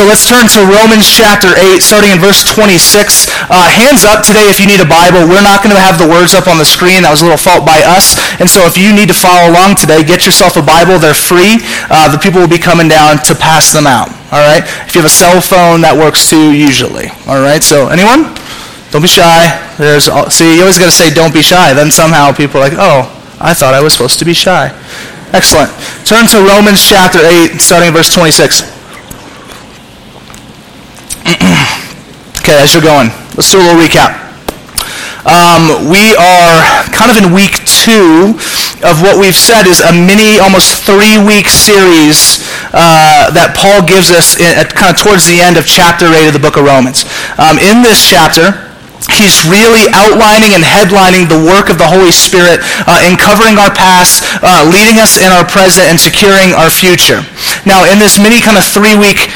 so let's turn to Romans chapter 8, starting in verse 26. Uh, hands up today if you need a Bible. We're not going to have the words up on the screen. That was a little fault by us. And so if you need to follow along today, get yourself a Bible. They're free. Uh, the people will be coming down to pass them out. All right? If you have a cell phone, that works too, usually. All right? So anyone? Don't be shy. There's, see, you always got to say, don't be shy. Then somehow people are like, oh, I thought I was supposed to be shy. Excellent. Turn to Romans chapter 8, starting verse 26. okay, as you're going, let's do a little recap. Um, we are kind of in week two of what we've said is a mini, almost three-week series uh, that Paul gives us in, at, kind of towards the end of chapter 8 of the book of Romans. Um, in this chapter, He's really outlining and headlining the work of the Holy Spirit uh, in covering our past, uh, leading us in our present, and securing our future. Now, in this mini kind of three-week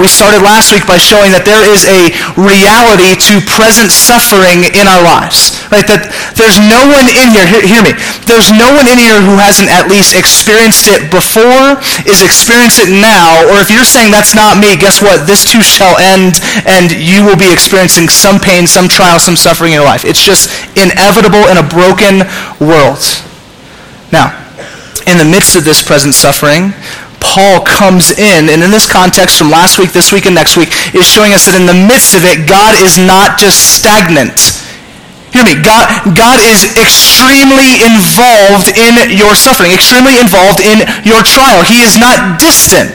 we started last week by showing that there is a reality to present suffering in our lives. Right? That there's no one in here, hear, hear me, there's no one in here who hasn't at least experienced it before, is experiencing it now, or if you're saying that's not me, guess what? This too shall end, and you will be experiencing some pain, some trial, some suffering in your life. It's just inevitable in a broken world. Now, in the midst of this present suffering, Paul comes in, and in this context from last week, this week, and next week, is showing us that in the midst of it, God is not just stagnant. Hear me, God, God is extremely involved in your suffering, extremely involved in your trial. He is not distant,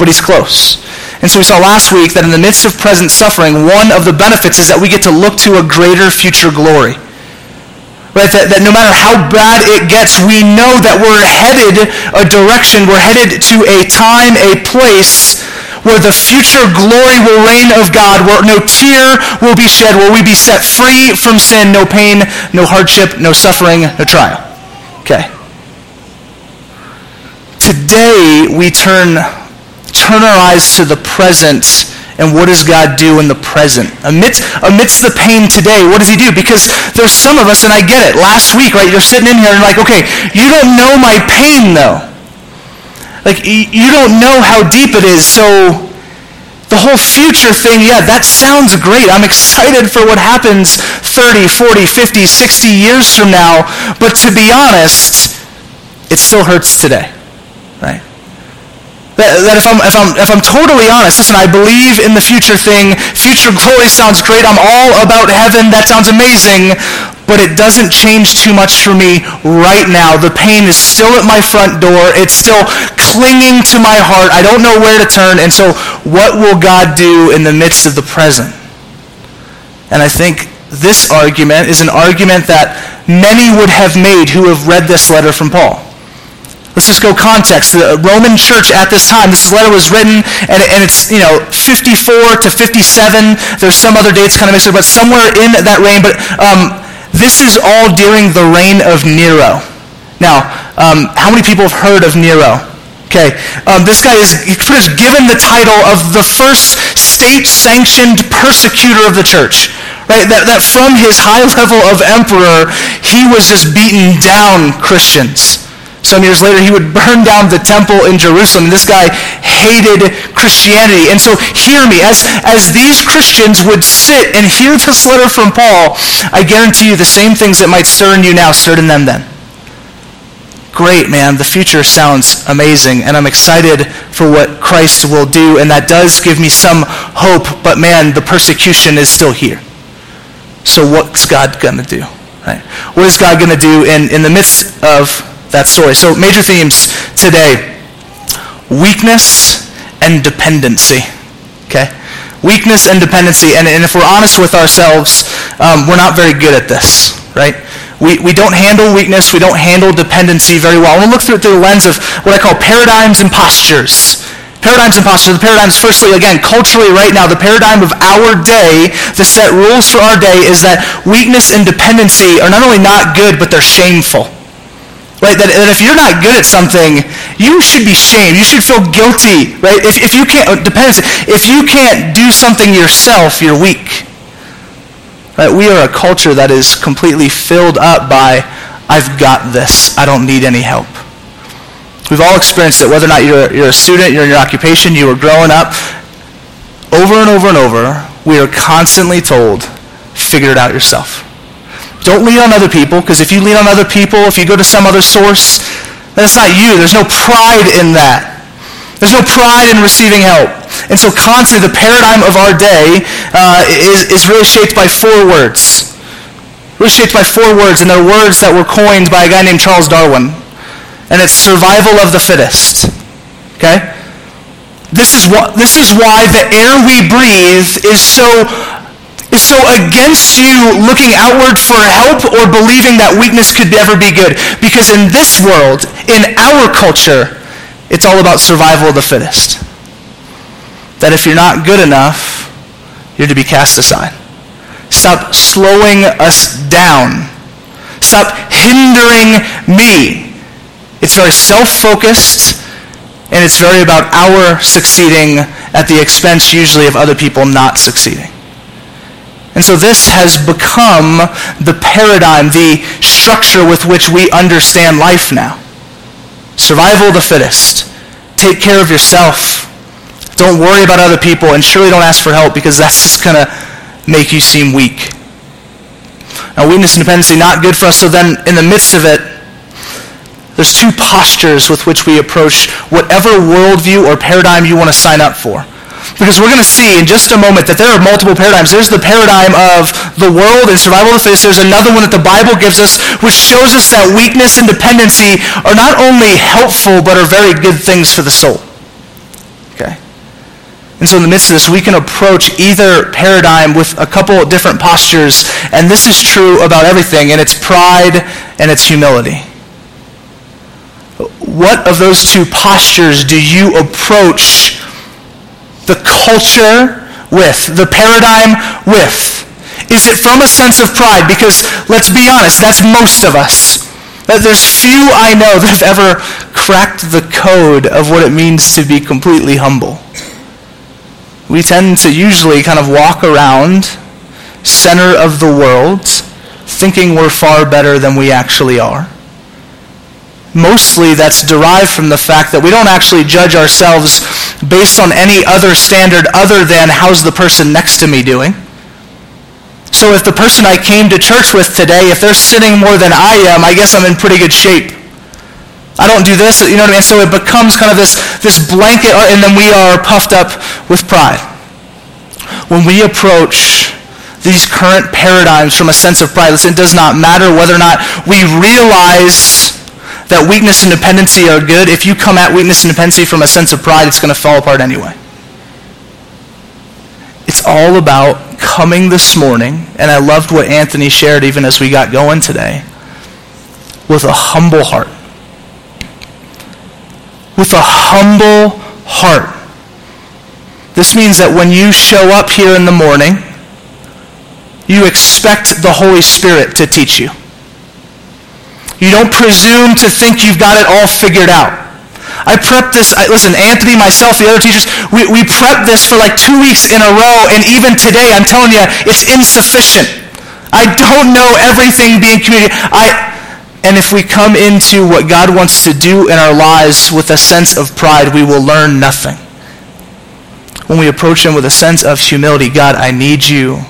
but he's close. And so we saw last week that in the midst of present suffering, one of the benefits is that we get to look to a greater future glory. Right? That, that no matter how bad it gets, we know that we're headed a direction, we're headed to a time, a place where the future glory will reign of God, where no tear will be shed, where we be set free from sin, no pain, no hardship, no suffering, no trial. Okay. Today we turn turn our eyes to the present and what does God do in the present? Amidst, amidst the pain today, what does he do? Because there's some of us, and I get it, last week, right, you're sitting in here and like, okay, you don't know my pain though. Like, you don't know how deep it is, so the whole future thing, yeah, that sounds great. I'm excited for what happens 30, 40, 50, 60 years from now, but to be honest, it still hurts today, right? That, that, if, I'm, if, I'm, if I'm totally honest, listen, I believe in the future thing. Future glory sounds great. I'm all about heaven. That sounds amazing. But it doesn't change too much for me right now. The pain is still at my front door. It's still clinging to my heart. I don't know where to turn. And so what will God do in the midst of the present? And I think this argument is an argument that many would have made who have read this letter from Paul. Let's just go context. The Roman church at this time, this letter was written, and, and it's, you know, 54 to 57. There's some other dates kind of mixed, but somewhere in that reign. But um, this is all during the reign of Nero. Now, um, how many people have heard of Nero? Okay, um, this guy is given the title of the first state-sanctioned persecutor of the church. Right, that, that from his high level of emperor, he was just beating down Christians. Some years later, he would burn down the temple in Jerusalem. This guy hated Christianity. And so hear me, as, as these Christians would sit and hear this letter from Paul, I guarantee you the same things that might stir in you now stirred in them then. Great, man. The future sounds amazing, and I'm excited for what Christ will do, and that does give me some hope, but man, the persecution is still here. So what's God going to do? Right? What is God going to do in, in the midst of that story. So major themes today. Weakness and dependency. Okay? Weakness and dependency. And, and if we're honest with ourselves, um, we're not very good at this, right? We, we don't handle weakness. We don't handle dependency very well. I want to look through it through the lens of what I call paradigms and postures. Paradigms and postures. The paradigms, firstly, again, culturally right now, the paradigm of our day, the set rules for our day is that weakness and dependency are not only not good, but they're shameful. Right? That, that if you're not good at something, you should be shamed. You should feel guilty. Right? If, if you can't, depends. If you can't do something yourself, you're weak. Right? We are a culture that is completely filled up by, I've got this. I don't need any help. We've all experienced it, whether or not you're, you're a student, you're in your occupation, you were growing up. over and over and over, we are constantly told, figure it out yourself. Don't lean on other people, because if you lean on other people, if you go to some other source, then it's not you. There's no pride in that. There's no pride in receiving help. And so constantly the paradigm of our day uh, is, is really shaped by four words. Really shaped by four words, and they're words that were coined by a guy named Charles Darwin. And it's survival of the fittest. Okay? This is, what, this is why the air we breathe is so so against you looking outward for help or believing that weakness could ever be good. Because in this world, in our culture, it's all about survival of the fittest. That if you're not good enough, you're to be cast aside. Stop slowing us down. Stop hindering me. It's very self-focused, and it's very about our succeeding at the expense usually of other people not succeeding. And so this has become the paradigm, the structure with which we understand life now. Survival of the fittest. Take care of yourself. Don't worry about other people, and surely don't ask for help because that's just going to make you seem weak. Now, weakness and dependency, not good for us. So then, in the midst of it, there's two postures with which we approach whatever worldview or paradigm you want to sign up for. Because we're going to see in just a moment that there are multiple paradigms. There's the paradigm of the world and survival of the fittest. There's another one that the Bible gives us, which shows us that weakness and dependency are not only helpful, but are very good things for the soul. Okay? And so in the midst of this, we can approach either paradigm with a couple different postures, and this is true about everything, and it's pride and it's humility. What of those two postures do you approach the culture with, the paradigm with? Is it from a sense of pride? Because let's be honest, that's most of us. There's few I know that have ever cracked the code of what it means to be completely humble. We tend to usually kind of walk around center of the world thinking we're far better than we actually are mostly that's derived from the fact that we don't actually judge ourselves based on any other standard other than how's the person next to me doing. So if the person I came to church with today, if they're sitting more than I am, I guess I'm in pretty good shape. I don't do this, you know what I mean? So it becomes kind of this, this blanket, uh, and then we are puffed up with pride. When we approach these current paradigms from a sense of pride, listen, it does not matter whether or not we realize that weakness and dependency are good, if you come at weakness and dependency from a sense of pride, it's going to fall apart anyway. It's all about coming this morning, and I loved what Anthony shared even as we got going today, with a humble heart. With a humble heart. This means that when you show up here in the morning, you expect the Holy Spirit to teach you. You don't presume to think you've got it all figured out. I prepped this, I, listen, Anthony, myself, the other teachers, we, we prepped this for like two weeks in a row, and even today, I'm telling you, it's insufficient. I don't know everything being communicated. I, and if we come into what God wants to do in our lives with a sense of pride, we will learn nothing. When we approach Him with a sense of humility, God, I need you,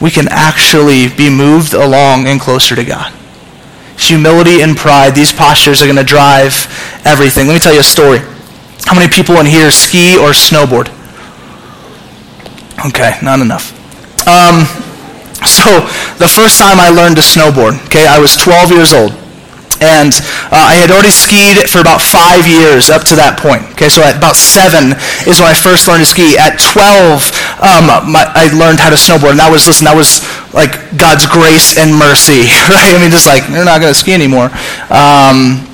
we can actually be moved along and closer to God humility and pride, these postures are going to drive everything. Let me tell you a story. How many people in here ski or snowboard? Okay, not enough. Um, so the first time I learned to snowboard, okay, I was 12 years old. And uh, I had already skied for about five years up to that point. Okay, so at about seven is when I first learned to ski. At 12, um, my, I learned how to snowboard. And that was, listen, that was like God's grace and mercy, right? I mean, just like, they're not going to ski anymore. Um,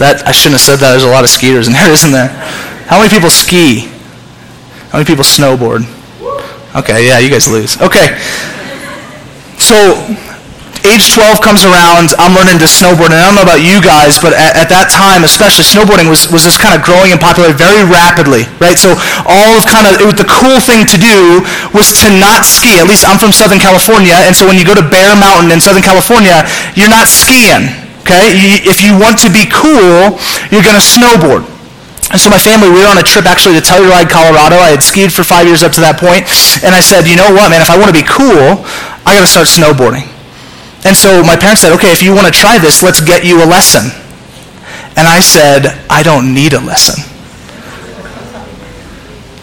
that I shouldn't have said that. There's a lot of skiers in there, isn't there? How many people ski? How many people snowboard? Okay, yeah, you guys lose. Okay. So age 12 comes around, I'm learning to snowboard, and I don't know about you guys, but at, at that time, especially snowboarding was, was just kind of growing in popularity very rapidly, right? So all of kind of, it, the cool thing to do was to not ski. At least I'm from Southern California, and so when you go to Bear Mountain in Southern California, you're not skiing, okay? You, if you want to be cool, you're going to snowboard. And so my family, we were on a trip actually to Telluride, Colorado. I had skied for five years up to that point. And I said, you know what, man, if I want to be cool, I got to start snowboarding. And so my parents said, okay, if you want to try this, let's get you a lesson. And I said, I don't need a lesson.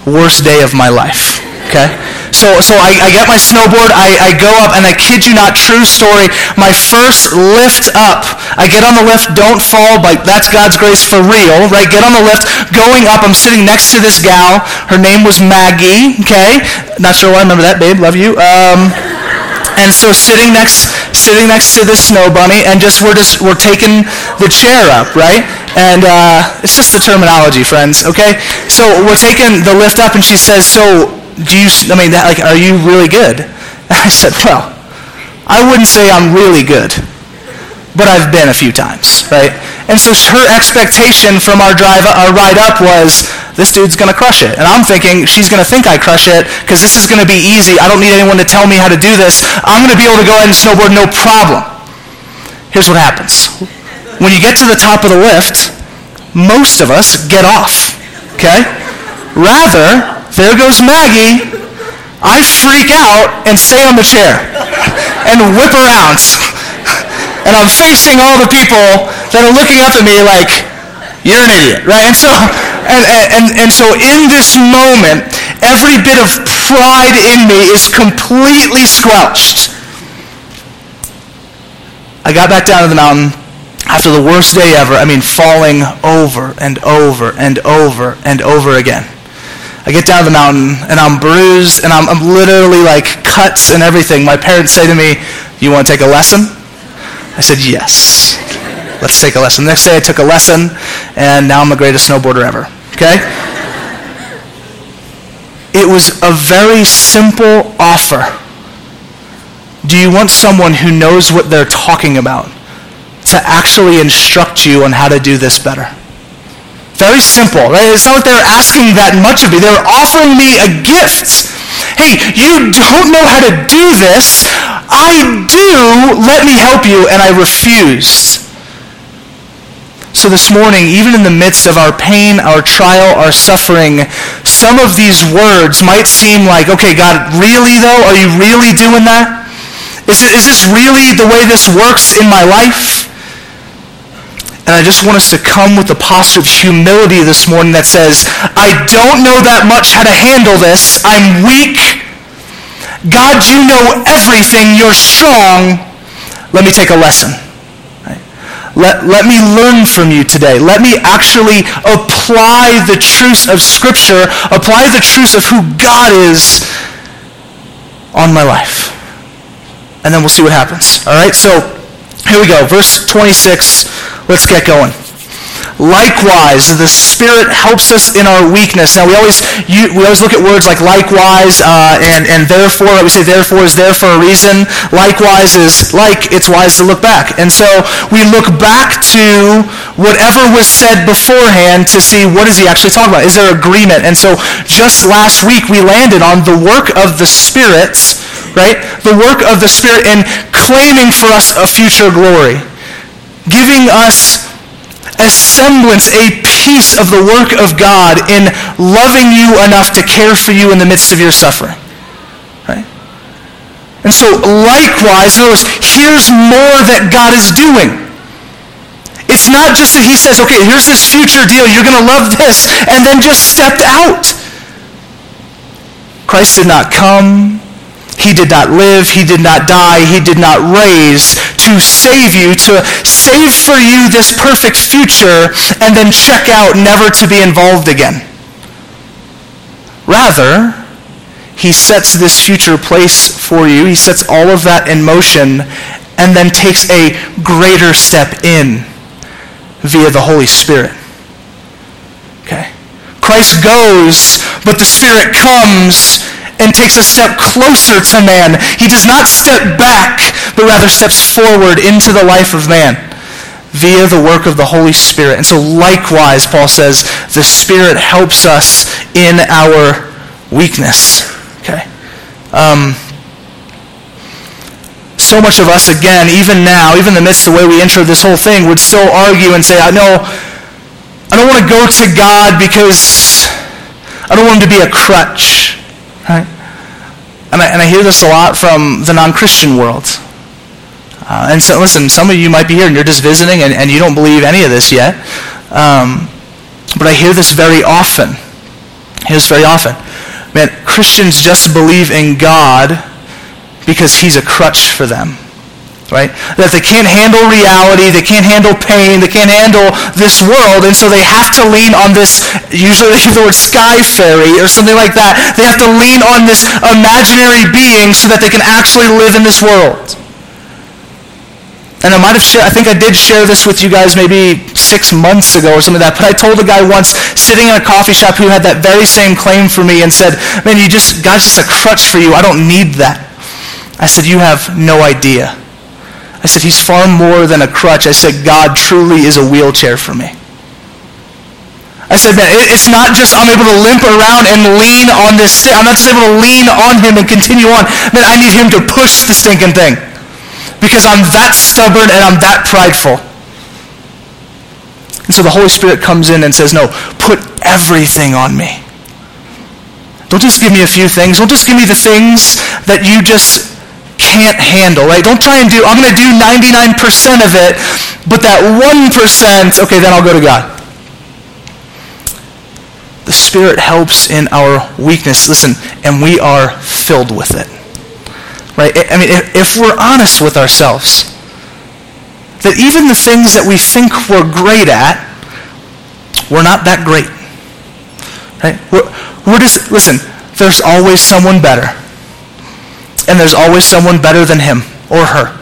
Worst day of my life. Okay? So, so I, I get my snowboard, I, I go up, and I kid you not, true story, my first lift up, I get on the lift, don't fall, but that's God's grace for real, right? Get on the lift, going up, I'm sitting next to this gal, her name was Maggie, okay? Not sure why I remember that, babe, love you. Um, and so sitting next, sitting next to the snow bunny, and just we're just we're taking the chair up, right? And uh, it's just the terminology, friends. Okay. So we're taking the lift up, and she says, "So do you? I mean, that, like, are you really good?" And I said, "Well, I wouldn't say I'm really good, but I've been a few times, right?" And so her expectation from our drive, our ride up was, this dude's going to crush it. And I'm thinking she's going to think I crush it because this is going to be easy. I don't need anyone to tell me how to do this. I'm going to be able to go ahead and snowboard no problem. Here's what happens. When you get to the top of the lift, most of us get off. Okay? Rather, there goes Maggie. I freak out and stay on the chair and whip around. And I'm facing all the people that are looking up at me like, you're an idiot, right? And so, and, and, and so in this moment, every bit of pride in me is completely squelched. I got back down to the mountain after the worst day ever. I mean, falling over and over and over and over again. I get down the mountain and I'm bruised and I'm, I'm literally like cuts and everything. My parents say to me, You want to take a lesson? I said, Yes. Let's take a lesson. The next day I took a lesson, and now I'm the greatest snowboarder ever. Okay? It was a very simple offer. Do you want someone who knows what they're talking about to actually instruct you on how to do this better? Very simple, right? It's not like they're asking that much of me. They're offering me a gift. Hey, you don't know how to do this. I do. Let me help you. And I refused. So this morning, even in the midst of our pain, our trial, our suffering, some of these words might seem like, okay, God, really though? Are you really doing that? Is, it, is this really the way this works in my life? And I just want us to come with a posture of humility this morning that says, I don't know that much how to handle this. I'm weak. God, you know everything. You're strong. Let me take a lesson. Let, let me learn from you today. Let me actually apply the truths of Scripture, apply the truths of who God is on my life. And then we'll see what happens. All right? So here we go. Verse 26. Let's get going. Likewise, the Spirit helps us in our weakness. Now, we always you, we always look at words like likewise uh, and, and therefore. We say therefore is there for a reason. Likewise is like, it's wise to look back. And so we look back to whatever was said beforehand to see what is he actually talking about. Is there agreement? And so just last week we landed on the work of the Spirit, right? The work of the Spirit in claiming for us a future glory. Giving us a semblance, a piece of the work of God in loving you enough to care for you in the midst of your suffering. Right? And so likewise, in other words, here's more that God is doing. It's not just that he says, okay, here's this future deal, you're going to love this, and then just stepped out. Christ did not come he did not live, he did not die, he did not raise to save you, to save for you this perfect future, and then check out never to be involved again. Rather, he sets this future place for you, he sets all of that in motion, and then takes a greater step in via the Holy Spirit. Okay? Christ goes, but the Spirit comes and takes a step closer to man. He does not step back, but rather steps forward into the life of man via the work of the Holy Spirit. And so likewise, Paul says, the Spirit helps us in our weakness. Okay? Um, so much of us, again, even now, even in the midst of the way we enter this whole thing, would still argue and say, I know I don't want to go to God because I don't want him to be a crutch. Right? And I, and I hear this a lot from the non-Christian world. Uh, and so, listen, some of you might be here and you're just visiting and, and you don't believe any of this yet. Um, but I hear this very often. I hear this very often. Man, Christians just believe in God because he's a crutch for them right? That they can't handle reality, they can't handle pain, they can't handle this world, and so they have to lean on this, usually they use the word sky fairy or something like that. They have to lean on this imaginary being so that they can actually live in this world. And I might have I think I did share this with you guys maybe six months ago or something like that, but I told a guy once sitting in a coffee shop who had that very same claim for me and said, man, you just, God's just a crutch for you. I don't need that. I said, you have no idea. I said, He's far more than a crutch. I said, God truly is a wheelchair for me. I said, man, it's not just I'm able to limp around and lean on this. I'm not just able to lean on him and continue on. Man, I need him to push the stinking thing. Because I'm that stubborn and I'm that prideful. And so the Holy Spirit comes in and says, no, put everything on me. Don't just give me a few things. Don't just give me the things that you just can't handle, right? Don't try and do, I'm going to do 99% of it, but that 1%, okay, then I'll go to God. The Spirit helps in our weakness. Listen, and we are filled with it. Right? I mean, if we're honest with ourselves, that even the things that we think we're great at, we're not that great. Right? We're, we're just, listen, there's always someone better and there's always someone better than him or her.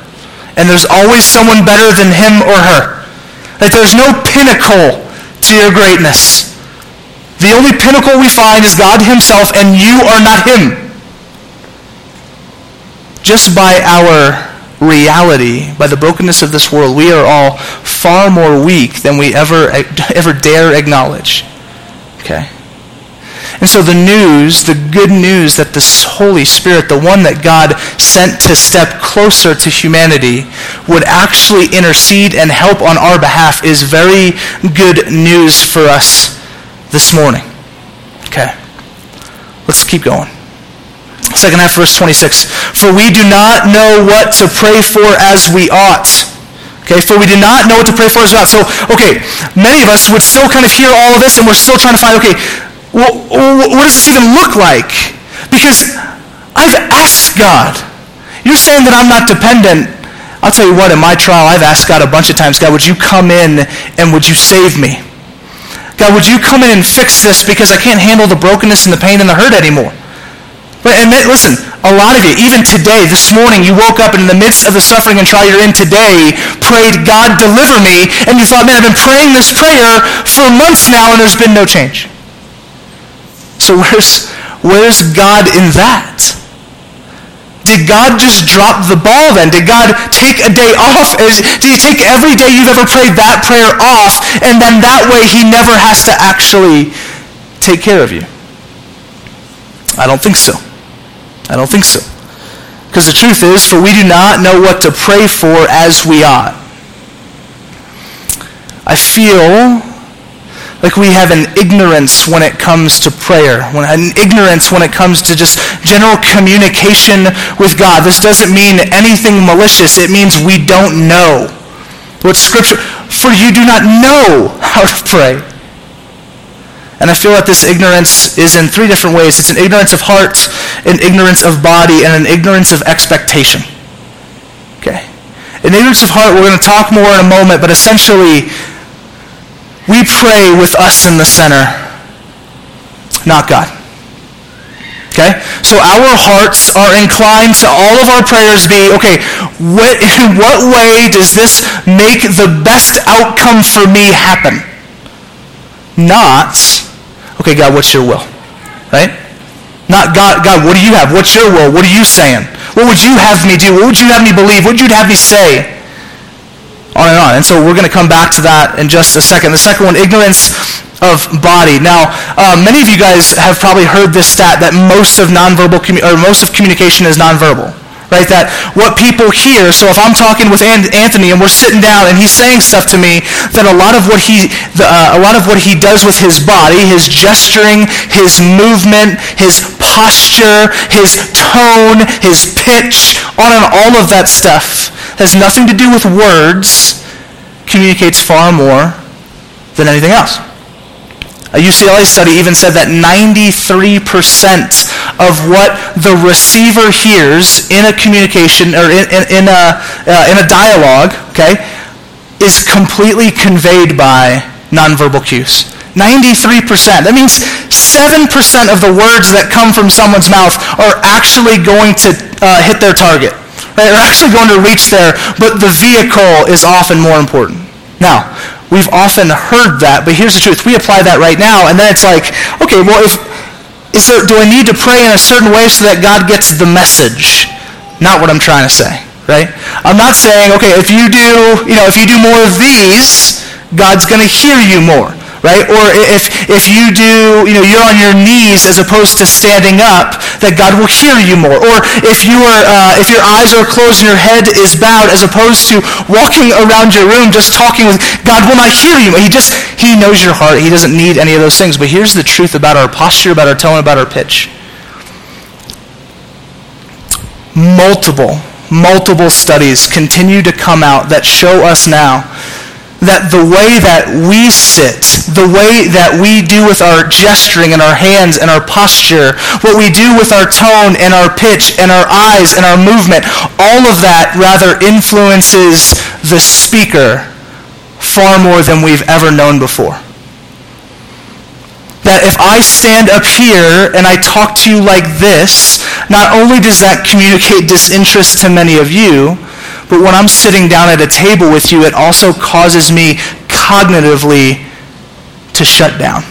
And there's always someone better than him or her. That there's no pinnacle to your greatness. The only pinnacle we find is God himself, and you are not him. Just by our reality, by the brokenness of this world, we are all far more weak than we ever, ever dare acknowledge. Okay? And so the news, the good news that the Holy Spirit, the one that God sent to step closer to humanity, would actually intercede and help on our behalf is very good news for us this morning. Okay. Let's keep going. Second half, verse 26. For we do not know what to pray for as we ought. Okay, for we do not know what to pray for as we ought. So, okay, many of us would still kind of hear all of this and we're still trying to find, okay, well, what does this even look like? Because I've asked God. You're saying that I'm not dependent. I'll tell you what, in my trial, I've asked God a bunch of times, God, would you come in and would you save me? God, would you come in and fix this because I can't handle the brokenness and the pain and the hurt anymore? But and listen, a lot of you, even today, this morning, you woke up and in the midst of the suffering and trial you're in today, prayed, God, deliver me, and you thought, man, I've been praying this prayer for months now and there's been no change. So where's, where's God in that? Did God just drop the ball then? Did God take a day off? Did he take every day you've ever prayed that prayer off and then that way he never has to actually take care of you? I don't think so. I don't think so. Because the truth is, for we do not know what to pray for as we ought. I feel like we have an ignorance when it comes to prayer, when, an ignorance when it comes to just general communication with God. This doesn't mean anything malicious. It means we don't know what Scripture, for you do not know how to pray. And I feel that this ignorance is in three different ways. It's an ignorance of heart, an ignorance of body, and an ignorance of expectation. Okay. An ignorance of heart, we're going to talk more in a moment, but essentially, we pray with us in the center, not God. Okay? So our hearts are inclined to all of our prayers be, okay, what, in what way does this make the best outcome for me happen? Not, okay, God, what's your will? Right? Not, God, God, what do you have? What's your will? What are you saying? What would you have me do? What would you have me believe? What would you have me say? On and on. And so we're going to come back to that in just a second. The second one, ignorance of body. Now, uh, many of you guys have probably heard this stat that most of nonverbal commu- or most of communication is nonverbal, right? That what people hear, so if I'm talking with Anthony and we're sitting down and he's saying stuff to me, that a lot of what he, uh, a lot of what he does with his body, his gesturing, his movement, his posture, his tone, his pitch, on and all of that stuff has nothing to do with words, communicates far more than anything else. A UCLA study even said that 93% of what the receiver hears in a communication or in, in, in a, uh, in a dialogue, okay, is completely conveyed by nonverbal cues. 93%. That means 7% of the words that come from someone's mouth are actually going to uh, hit their target. They're actually going to reach there, but the vehicle is often more important. Now, We've often heard that, but here's the truth. We apply that right now, and then it's like, okay, well, if, is there, do I need to pray in a certain way so that God gets the message? Not what I'm trying to say, right? I'm not saying, okay, if you do, you know, if you do more of these, God's going to hear you more right? Or if, if you do, you know, you're on your knees as opposed to standing up, that God will hear you more. Or if you are, uh, if your eyes are closed and your head is bowed, as opposed to walking around your room just talking with God will not hear you. He just, he knows your heart. He doesn't need any of those things. But here's the truth about our posture, about our tone, about our pitch. Multiple, multiple studies continue to come out that show us now that the way that we sit, the way that we do with our gesturing and our hands and our posture, what we do with our tone and our pitch and our eyes and our movement, all of that rather influences the speaker far more than we've ever known before. That if I stand up here and I talk to you like this, not only does that communicate disinterest to many of you, but when I'm sitting down at a table with you, it also causes me cognitively to shut down.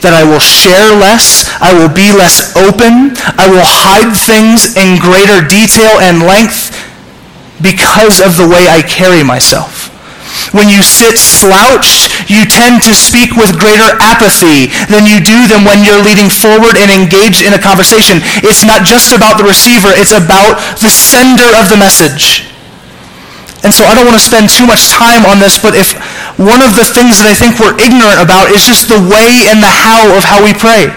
That I will share less, I will be less open, I will hide things in greater detail and length because of the way I carry myself. When you sit slouched, you tend to speak with greater apathy than you do than when you're leading forward and engaged in a conversation. It's not just about the receiver, it's about the sender of the message. And so I don't want to spend too much time on this, but if one of the things that I think we're ignorant about is just the way and the how of how we pray.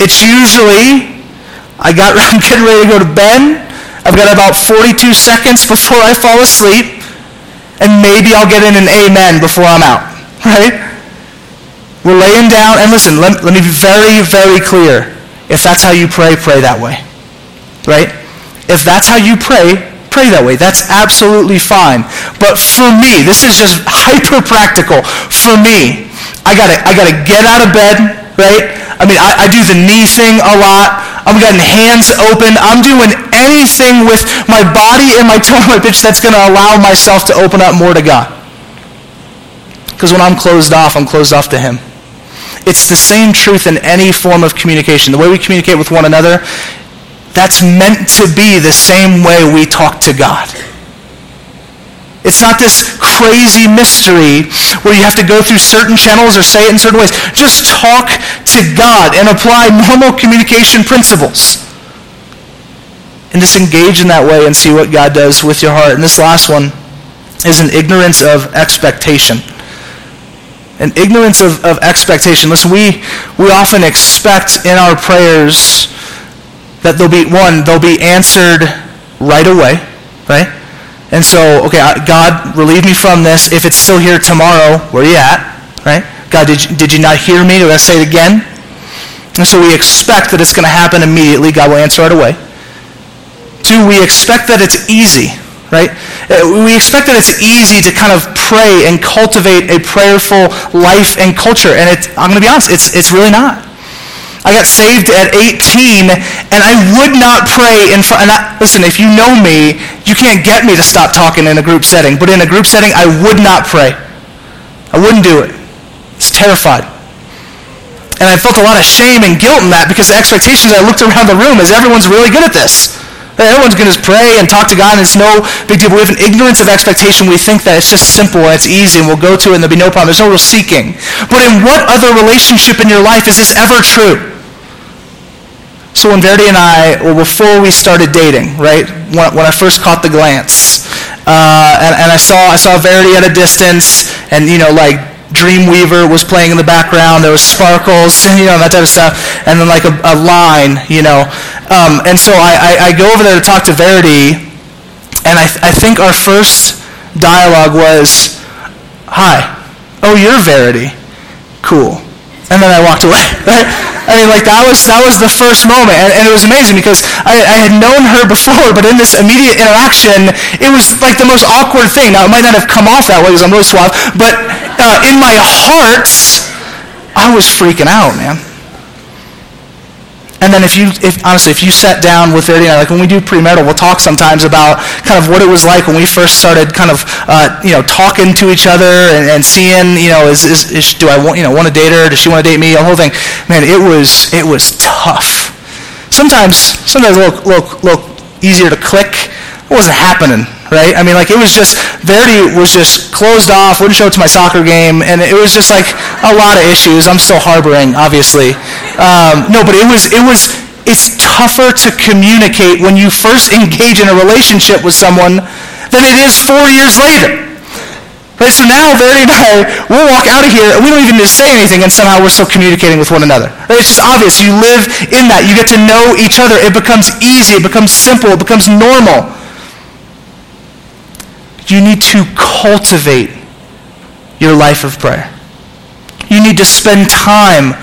It's usually, I got, I'm getting ready to go to bed. I've got about 42 seconds before I fall asleep and maybe I'll get in an amen before I'm out, right? We're laying down, and listen, let, let me be very, very clear. If that's how you pray, pray that way, right? If that's how you pray, pray that way. That's absolutely fine. But for me, this is just hyper practical. For me, I gotta, I gotta get out of bed, right? I mean, I, I do the knee thing a lot. I'm getting hands open. I'm doing anything with my body and my tone, my pitch that's going to allow myself to open up more to God. Because when I'm closed off, I'm closed off to Him. It's the same truth in any form of communication. The way we communicate with one another, that's meant to be the same way we talk to God. It's not this crazy mystery where you have to go through certain channels or say it in certain ways. Just talk to God and apply normal communication principles. And just engage in that way and see what God does with your heart. And this last one is an ignorance of expectation. An ignorance of, of expectation. Listen, we, we often expect in our prayers that they'll be, one, they'll be answered right away, right? And so, okay, God, relieve me from this. If it's still here tomorrow, where are you at? Right? God, did you, did you not hear me? Do I say it again? And so we expect that it's going to happen immediately. God will answer right away. Two, we expect that it's easy, right? Uh, we expect that it's easy to kind of pray and cultivate a prayerful life and culture. And I'm going to be honest, it's, it's really not. I got saved at 18, and I would not pray in front. I, listen, if you know me, you can't get me to stop talking in a group setting. But in a group setting, I would not pray. I wouldn't do it. It's terrified. And I felt a lot of shame and guilt in that because the expectations I looked around the room is everyone's really good at this. Everyone's going to pray and talk to God, and it's no big deal. We have an ignorance of expectation. We think that it's just simple and it's easy, and we'll go to it, and there'll be no problem. There's no real seeking. But in what other relationship in your life is this ever true? So when Verity and I, well, before we started dating, right, when, when I first caught the glance, uh, and, and I saw I saw Verity at a distance, and you know, like Dreamweaver was playing in the background. There was sparkles, you know, that type of stuff, and then like a, a line, you know. Um, and so I, I, I, go over there to talk to Verity, and I, I think our first dialogue was, "Hi, oh, you're Verity, cool." And then I walked away. Right? I mean, like that was that was the first moment, and, and it was amazing because I, I, had known her before, but in this immediate interaction, it was like the most awkward thing. Now it might not have come off that way because I'm really suave, but uh, in my heart, I was freaking out, man. And then if you, if, honestly, if you sat down with Verity, like when we do premarital, we'll talk sometimes about kind of what it was like when we first started kind of, uh, you know, talking to each other and, and seeing, you know, is, is, is, do I want, you know, want to date her? Does she want to date me? The whole thing. Man, it was, it was tough. Sometimes, sometimes a little, little, little easier to click. It wasn't happening right? I mean, like it was just Verity was just closed off, wouldn't show up to my soccer game, and it was just like a lot of issues. I'm still harboring, obviously. Um, no, but it was it was it's tougher to communicate when you first engage in a relationship with someone than it is four years later. Right, so now Verity and I, we'll walk out of here and we don't even need to say anything and somehow we're still communicating with one another. Right? It's just obvious. You live in that. You get to know each other. It becomes easy. It becomes simple. It becomes normal you need to cultivate your life of prayer. You need to spend time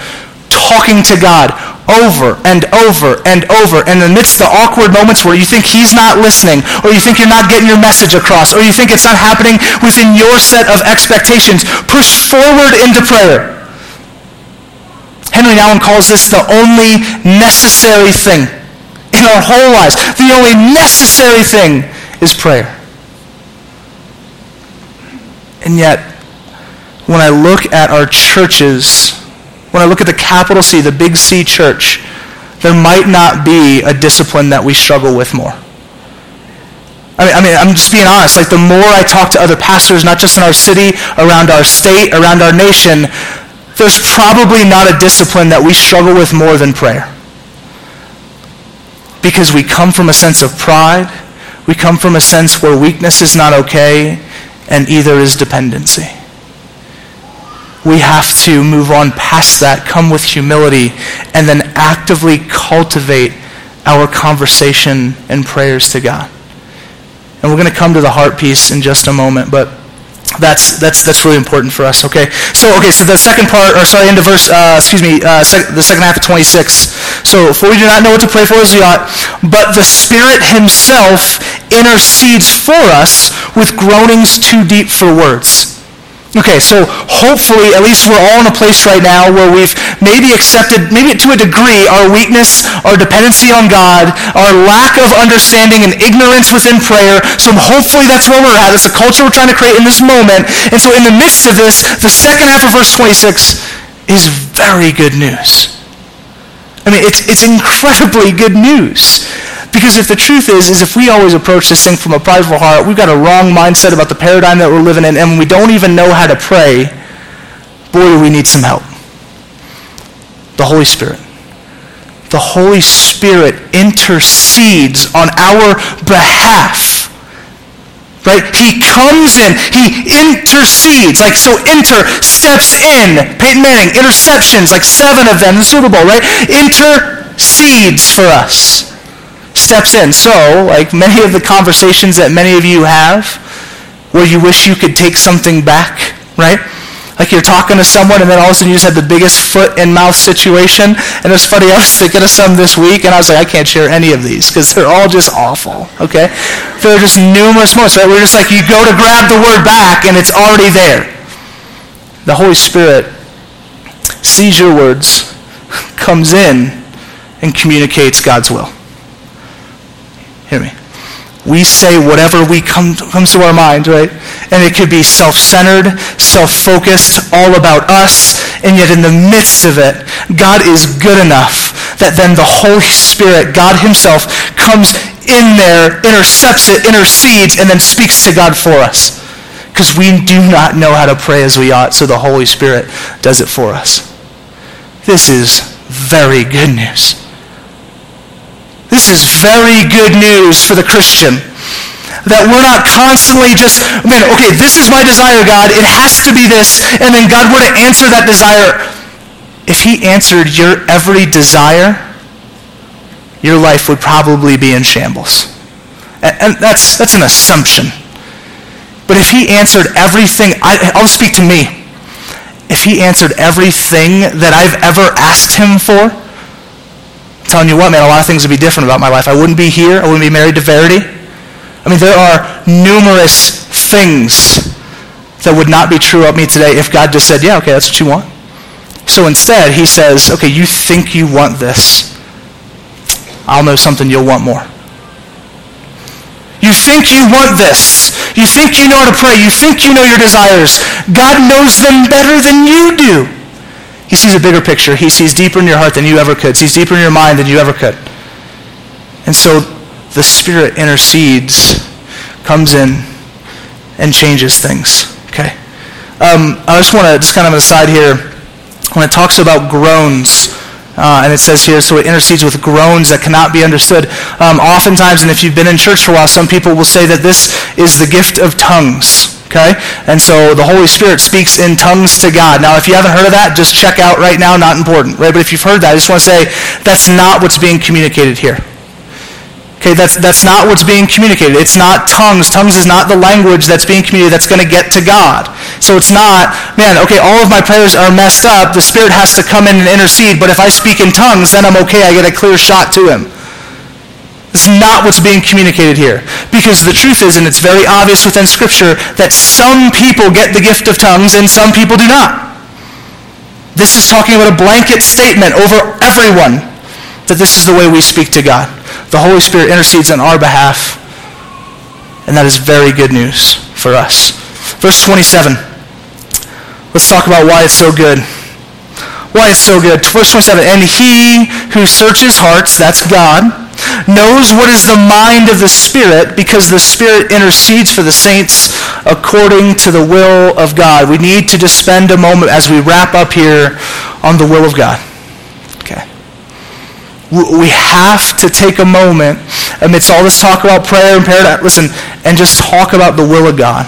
talking to God over and over and over. And amidst the awkward moments where you think he's not listening, or you think you're not getting your message across, or you think it's not happening within your set of expectations, push forward into prayer. Henri Nouwen calls this the only necessary thing in our whole lives. The only necessary thing is prayer. And yet, when I look at our churches, when I look at the capital C, the big C church, there might not be a discipline that we struggle with more. I mean, I mean, I'm just being honest. Like, the more I talk to other pastors, not just in our city, around our state, around our nation, there's probably not a discipline that we struggle with more than prayer. Because we come from a sense of pride. We come from a sense where weakness is not okay and either is dependency. We have to move on past that, come with humility, and then actively cultivate our conversation and prayers to God. And we're going to come to the heart piece in just a moment, but that's that's that's really important for us. Okay, so okay, so the second part, or sorry, into verse, uh, excuse me, uh, sec- the second half of 26. So, for we do not know what to pray for as we ought, but the Spirit Himself intercedes for us with groanings too deep for words. Okay, so hopefully, at least we're all in a place right now where we've maybe accepted, maybe to a degree, our weakness, our dependency on God, our lack of understanding and ignorance within prayer. So hopefully that's where we're at. It's the culture we're trying to create in this moment. And so in the midst of this, the second half of verse 26 is very good news. I mean, it's, it's incredibly good news. Because if the truth is, is if we always approach this thing from a prideful heart, we've got a wrong mindset about the paradigm that we're living in, and we don't even know how to pray, boy, we need some help. The Holy Spirit. The Holy Spirit intercedes on our behalf. Right? He comes in. He intercedes. Like, so enter, steps in. Peyton Manning, interceptions, like seven of them in the Super Bowl, right? Intercedes for us steps in. So, like many of the conversations that many of you have, where you wish you could take something back, right? Like you're talking to someone and then all of a sudden you just had the biggest foot and mouth situation. And it's funny, I was thinking of some this week and I was like, I can't share any of these because they're all just awful, okay? There are just numerous moments, right? We're just like, you go to grab the word back and it's already there. The Holy Spirit sees your words, comes in, and communicates God's will. Hear me. We say whatever we come comes to our mind, right? And it could be self-centered, self-focused, all about us, and yet in the midst of it, God is good enough that then the Holy Spirit, God himself, comes in there, intercepts it, intercedes, and then speaks to God for us. Because we do not know how to pray as we ought, so the Holy Spirit does it for us. This is very good news. This is very good news for the Christian. That we're not constantly just, man, okay, this is my desire, God. It has to be this. And then God were to answer that desire. If he answered your every desire, your life would probably be in shambles. And, and that's, that's an assumption. But if he answered everything, I, I'll speak to me. If he answered everything that I've ever asked him for, telling you what, man, a lot of things would be different about my life. I wouldn't be here. I wouldn't be married to Verity. I mean, there are numerous things that would not be true of me today if God just said, yeah, okay, that's what you want. So instead, he says, okay, you think you want this. I'll know something you'll want more. You think you want this. You think you know how to pray. You think you know your desires. God knows them better than you do. He sees a bigger picture. He sees deeper in your heart than you ever could. Sees deeper in your mind than you ever could. And so the Spirit intercedes, comes in, and changes things. Okay? Um, I just want to, just kind of an aside here, when it talks about groans, uh, and it says here, so it intercedes with groans that cannot be understood. Um, oftentimes, and if you've been in church for a while, some people will say that this is the gift of tongues. Okay? And so the Holy Spirit speaks in tongues to God. Now, if you haven't heard of that, just check out right now, not important. Right? But if you've heard that, I just want to say that's not what's being communicated here. Okay, that's, that's not what's being communicated. It's not tongues. Tongues is not the language that's being communicated that's going to get to God. So it's not, man, okay, all of my prayers are messed up. The Spirit has to come in and intercede, but if I speak in tongues, then I'm okay. I get a clear shot to Him. Is not what's being communicated here. Because the truth is, and it's very obvious within Scripture, that some people get the gift of tongues and some people do not. This is talking about a blanket statement over everyone that this is the way we speak to God the Holy Spirit intercedes on our behalf. And that is very good news for us. Verse 27. Let's talk about why it's so good. Why it's so good. Verse 27. And he who searches hearts, that's God, knows what is the mind of the Spirit because the Spirit intercedes for the saints according to the will of God. We need to just spend a moment as we wrap up here on the will of God Okay. we have to take a moment amidst all this talk about prayer and paradigm, listen, and just talk about the will of God.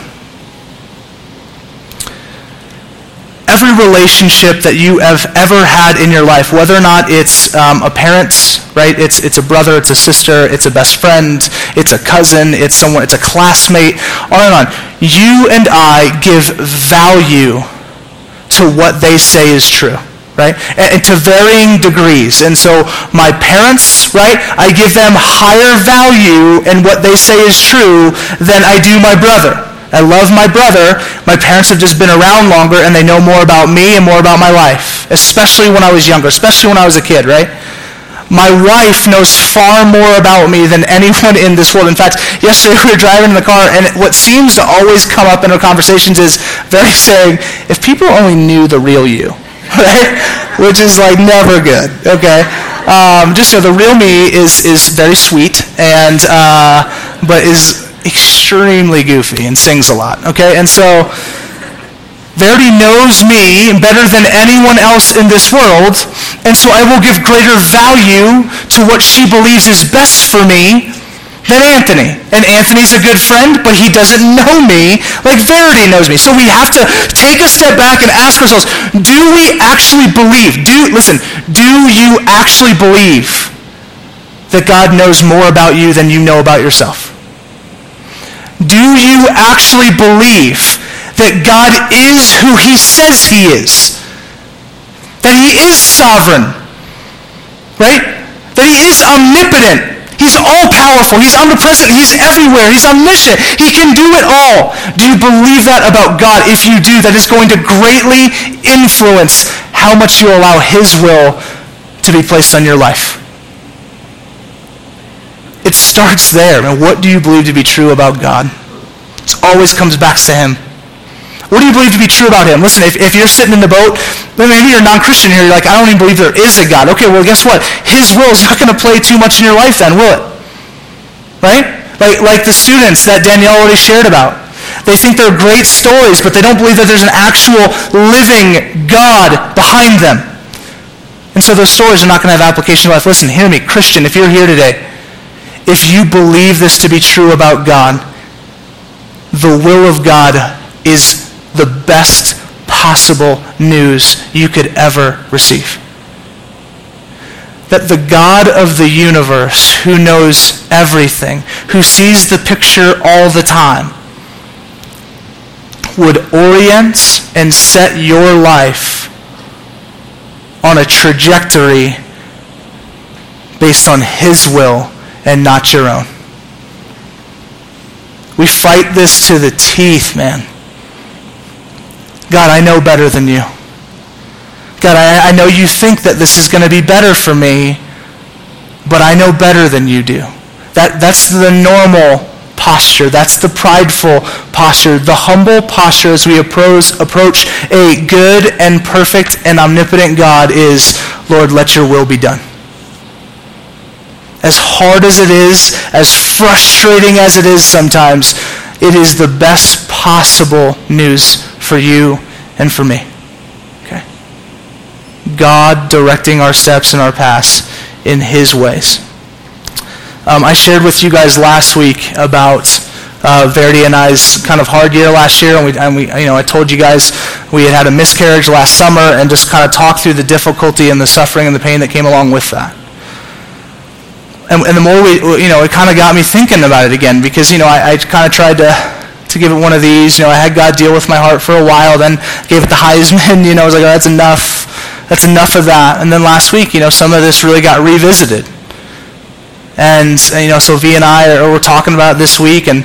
Every relationship that you have ever had in your life, whether or not it's um, a parent, right? It's, it's a brother, it's a sister, it's a best friend, it's a cousin, it's someone, it's a classmate, on and on. You and I give value to what they say is true right? And, to varying degrees. And so my parents, right, I give them higher value in what they say is true than I do my brother. I love my brother. My parents have just been around longer and they know more about me and more about my life, especially when I was younger, especially when I was a kid, right? My wife knows far more about me than anyone in this world. In fact, yesterday we were driving in the car, and what seems to always come up in our conversations is Verity saying, if people only knew the real you, right? Which is like never good, okay? Um, just so the real me is, is very sweet, and, uh, but is extremely goofy and sings a lot, okay? And so, Verity knows me better than anyone else in this world, and so I will give greater value to what she believes is best for me than Anthony. And Anthony's a good friend, but he doesn't know me like Verity knows me. So we have to take a step back and ask ourselves, do we actually believe? Do listen, do you actually believe that God knows more about you than you know about yourself? Do you actually believe that God is who he says he is? That he is sovereign? Right? That he is omnipotent He's all powerful. He's omnipresent. He's everywhere. He's omniscient. He can do it all. Do you believe that about God? If you do, that is going to greatly influence how much you allow His will to be placed on your life. It starts there. And what do you believe to be true about God? It always comes back to Him. What do you believe to be true about him? Listen, if, if you're sitting in the boat, maybe you're a non-Christian here, you're like, I don't even believe there is a God. Okay, well, guess what? His will is not going to play too much in your life then, will it? Right? Like, like the students that Danielle already shared about. They think they're great stories, but they don't believe that there's an actual living God behind them. And so those stories are not going to have application to life. Listen, hear me, Christian, if you're here today, if you believe this to be true about God, the will of God is the best possible news you could ever receive. That the God of the universe, who knows everything, who sees the picture all the time, would orient and set your life on a trajectory based on His will and not your own. We fight this to the teeth, man. God, I know better than you. God, I, I know you think that this is going to be better for me, but I know better than you do. That, that's the normal posture. That's the prideful posture. The humble posture as we approach, approach a good and perfect and omnipotent God is, Lord, let your will be done. As hard as it is, as frustrating as it is sometimes, it is the best possible news for you and for me. Okay? God directing our steps and our paths in his ways. Um, I shared with you guys last week about uh, Verity and I's kind of hard year last year, and we, and we, you know, I told you guys we had had a miscarriage last summer, and just kind of talked through the difficulty and the suffering and the pain that came along with that and, and the more we, you know, it kind of got me thinking about it again because, you know, I, I kind of tried to, to give it one of these. You know, I had God deal with my heart for a while, then gave it the Heisman. You know, I was like, oh, that's enough. That's enough of that. And then last week, you know, some of this really got revisited. And, and you know, so V and I are, we're talking about it this week. And,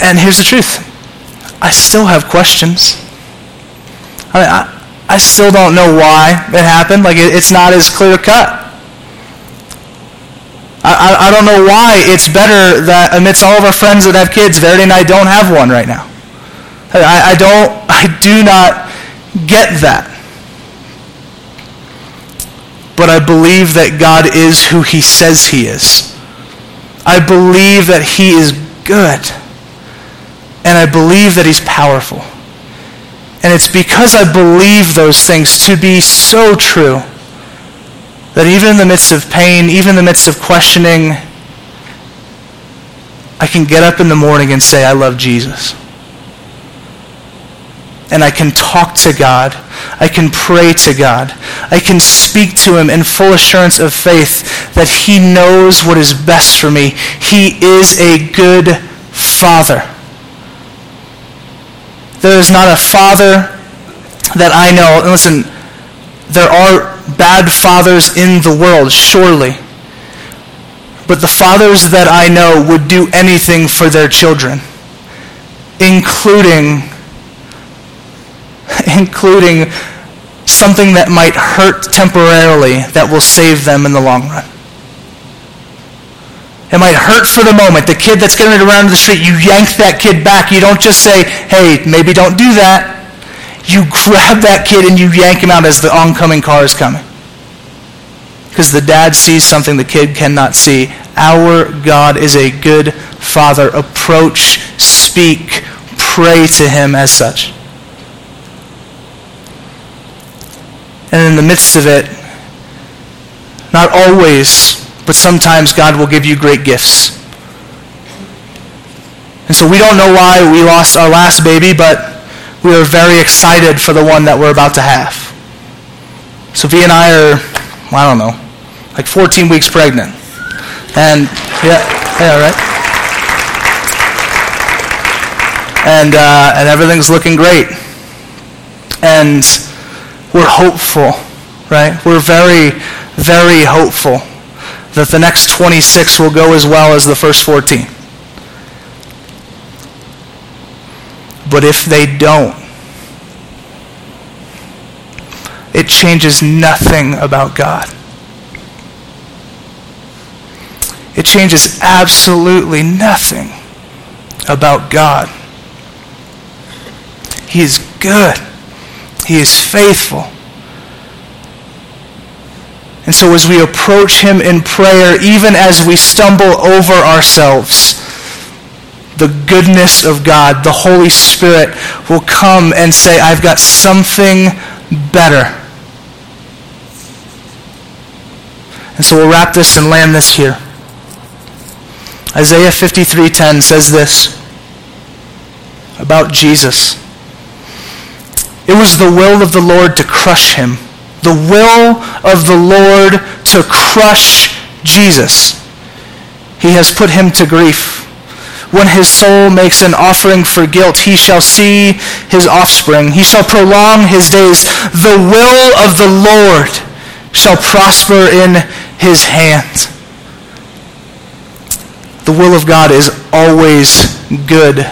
and here's the truth. I still have questions. I, mean, I, I still don't know why it happened. Like, it, it's not as clear cut. I, I don't know why it's better that amidst all of our friends that have kids, Verity and I don't have one right now. I, I don't, I do not get that. But I believe that God is who he says he is. I believe that he is good. And I believe that he's powerful. And it's because I believe those things to be so true that even in the midst of pain, even in the midst of questioning, I can get up in the morning and say, I love Jesus. And I can talk to God. I can pray to God. I can speak to Him in full assurance of faith that He knows what is best for me. He is a good Father. There is not a Father that I know. And listen, there are bad fathers in the world, surely. But the fathers that I know would do anything for their children, including, including something that might hurt temporarily that will save them in the long run. It might hurt for the moment. The kid that's getting around the street, you yank that kid back. You don't just say, hey, maybe don't do that you grab that kid and you yank him out as the oncoming car is coming. Because the dad sees something the kid cannot see. Our God is a good father. Approach, speak, pray to him as such. And in the midst of it, not always, but sometimes God will give you great gifts. And so we don't know why we lost our last baby, but we are very excited for the one that we're about to have. Sophie and I are, I don't know, like 14 weeks pregnant. And, yeah, yeah, right? And, uh, and everything's looking great. And we're hopeful, right? We're very, very hopeful that the next 26 will go as well as the first 14. But if they don't, it changes nothing about God. It changes absolutely nothing about God. He is good. He is faithful. And so as we approach him in prayer, even as we stumble over ourselves, the goodness of God, the Holy Spirit will come and say, I've got something better. And so we'll wrap this and land this here. Isaiah 53:10 says this about Jesus. It was the will of the Lord to crush him. The will of the Lord to crush Jesus. He has put him to grief. When his soul makes an offering for guilt, he shall see his offspring. He shall prolong his days. The will of the Lord shall prosper in his hand. The will of God is always good.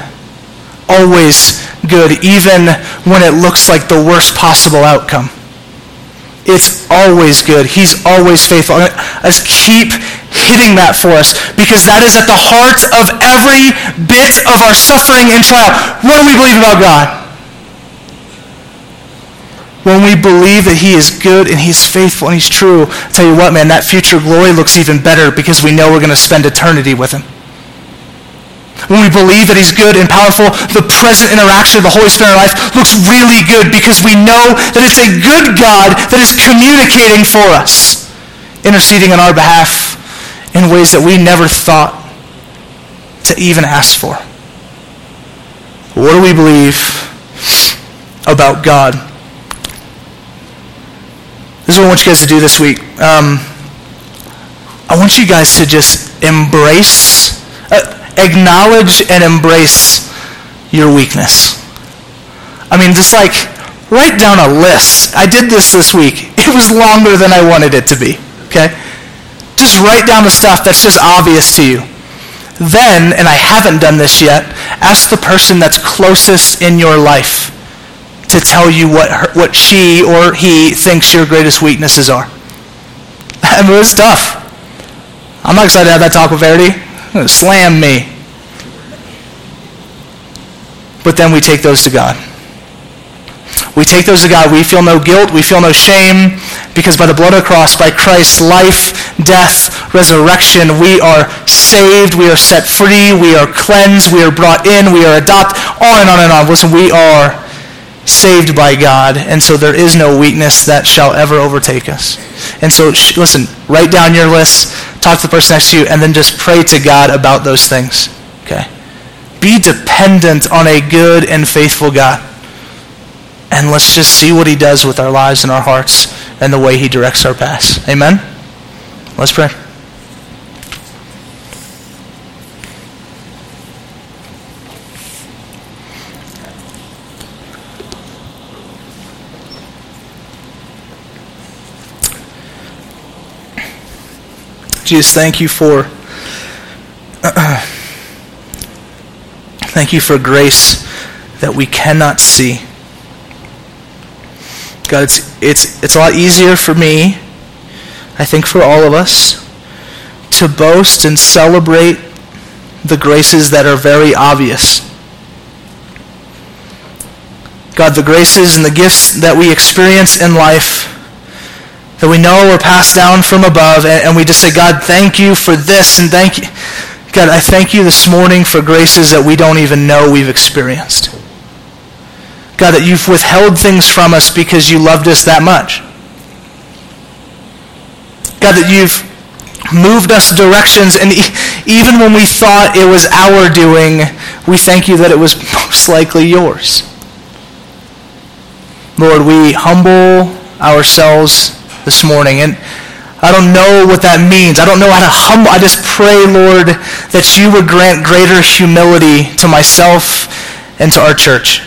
Always good, even when it looks like the worst possible outcome. It's always good. He's always faithful. Let's keep hitting that for us because that is at the heart of every bit of our suffering and trial. What do we believe about God? when we believe that he is good and he's faithful and he's true, I'll tell you what, man, that future glory looks even better because we know we're going to spend eternity with him. When we believe that he's good and powerful, the present interaction of the Holy Spirit in our life looks really good because we know that it's a good God that is communicating for us, interceding on our behalf in ways that we never thought to even ask for. What do we believe about God? This is what I want you guys to do this week. Um, I want you guys to just embrace, uh, acknowledge and embrace your weakness. I mean, just like write down a list. I did this this week. It was longer than I wanted it to be. Okay? Just write down the stuff that's just obvious to you. Then, and I haven't done this yet, ask the person that's closest in your life to tell you what, her, what she or he thinks your greatest weaknesses are. I mean, it's tough. I'm not excited to have that talk with Verity. Slam me. But then we take those to God. We take those to God. We feel no guilt. We feel no shame because by the blood of the cross, by Christ's life, death, resurrection, we are saved. We are set free. We are cleansed. We are brought in. We are adopted. On and on and on. Listen, we are saved by God, and so there is no weakness that shall ever overtake us. And so, sh- listen, write down your list, talk to the person next to you, and then just pray to God about those things. Okay? Be dependent on a good and faithful God. And let's just see what he does with our lives and our hearts and the way he directs our paths. Amen? Let's pray. Jesus, thank you for thank you for grace that we cannot see. God, it's, it's, it's a lot easier for me, I think for all of us, to boast and celebrate the graces that are very obvious. God, the graces and the gifts that we experience in life that we know are passed down from above, and, and we just say, God, thank you for this, and thank you. God, I thank you this morning for graces that we don't even know we've experienced. God, that you've withheld things from us because you loved us that much. God, that you've moved us directions, and even when we thought it was our doing, we thank you that it was most likely yours. Lord, we humble ourselves this morning. And I don't know what that means. I don't know how to humble. I just pray, Lord, that you would grant greater humility to myself and to our church.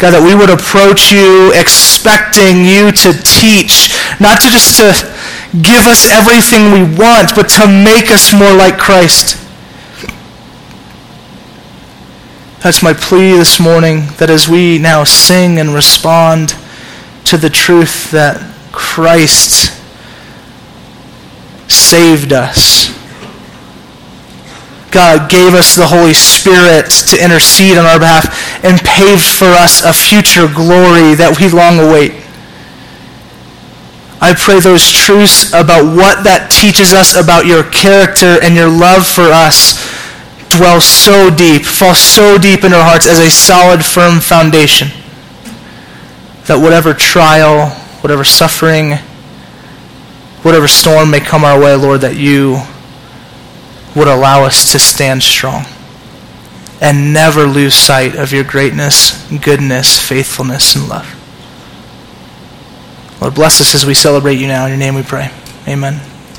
God, that we would approach you expecting you to teach, not to just to give us everything we want, but to make us more like Christ. That's my plea this morning, that as we now sing and respond, to the truth that Christ saved us. God gave us the Holy Spirit to intercede on our behalf and paved for us a future glory that we long await. I pray those truths about what that teaches us about your character and your love for us dwell so deep, fall so deep in our hearts as a solid, firm foundation that whatever trial, whatever suffering, whatever storm may come our way, Lord, that you would allow us to stand strong and never lose sight of your greatness, goodness, faithfulness, and love. Lord, bless us as we celebrate you now. In your name we pray. Amen.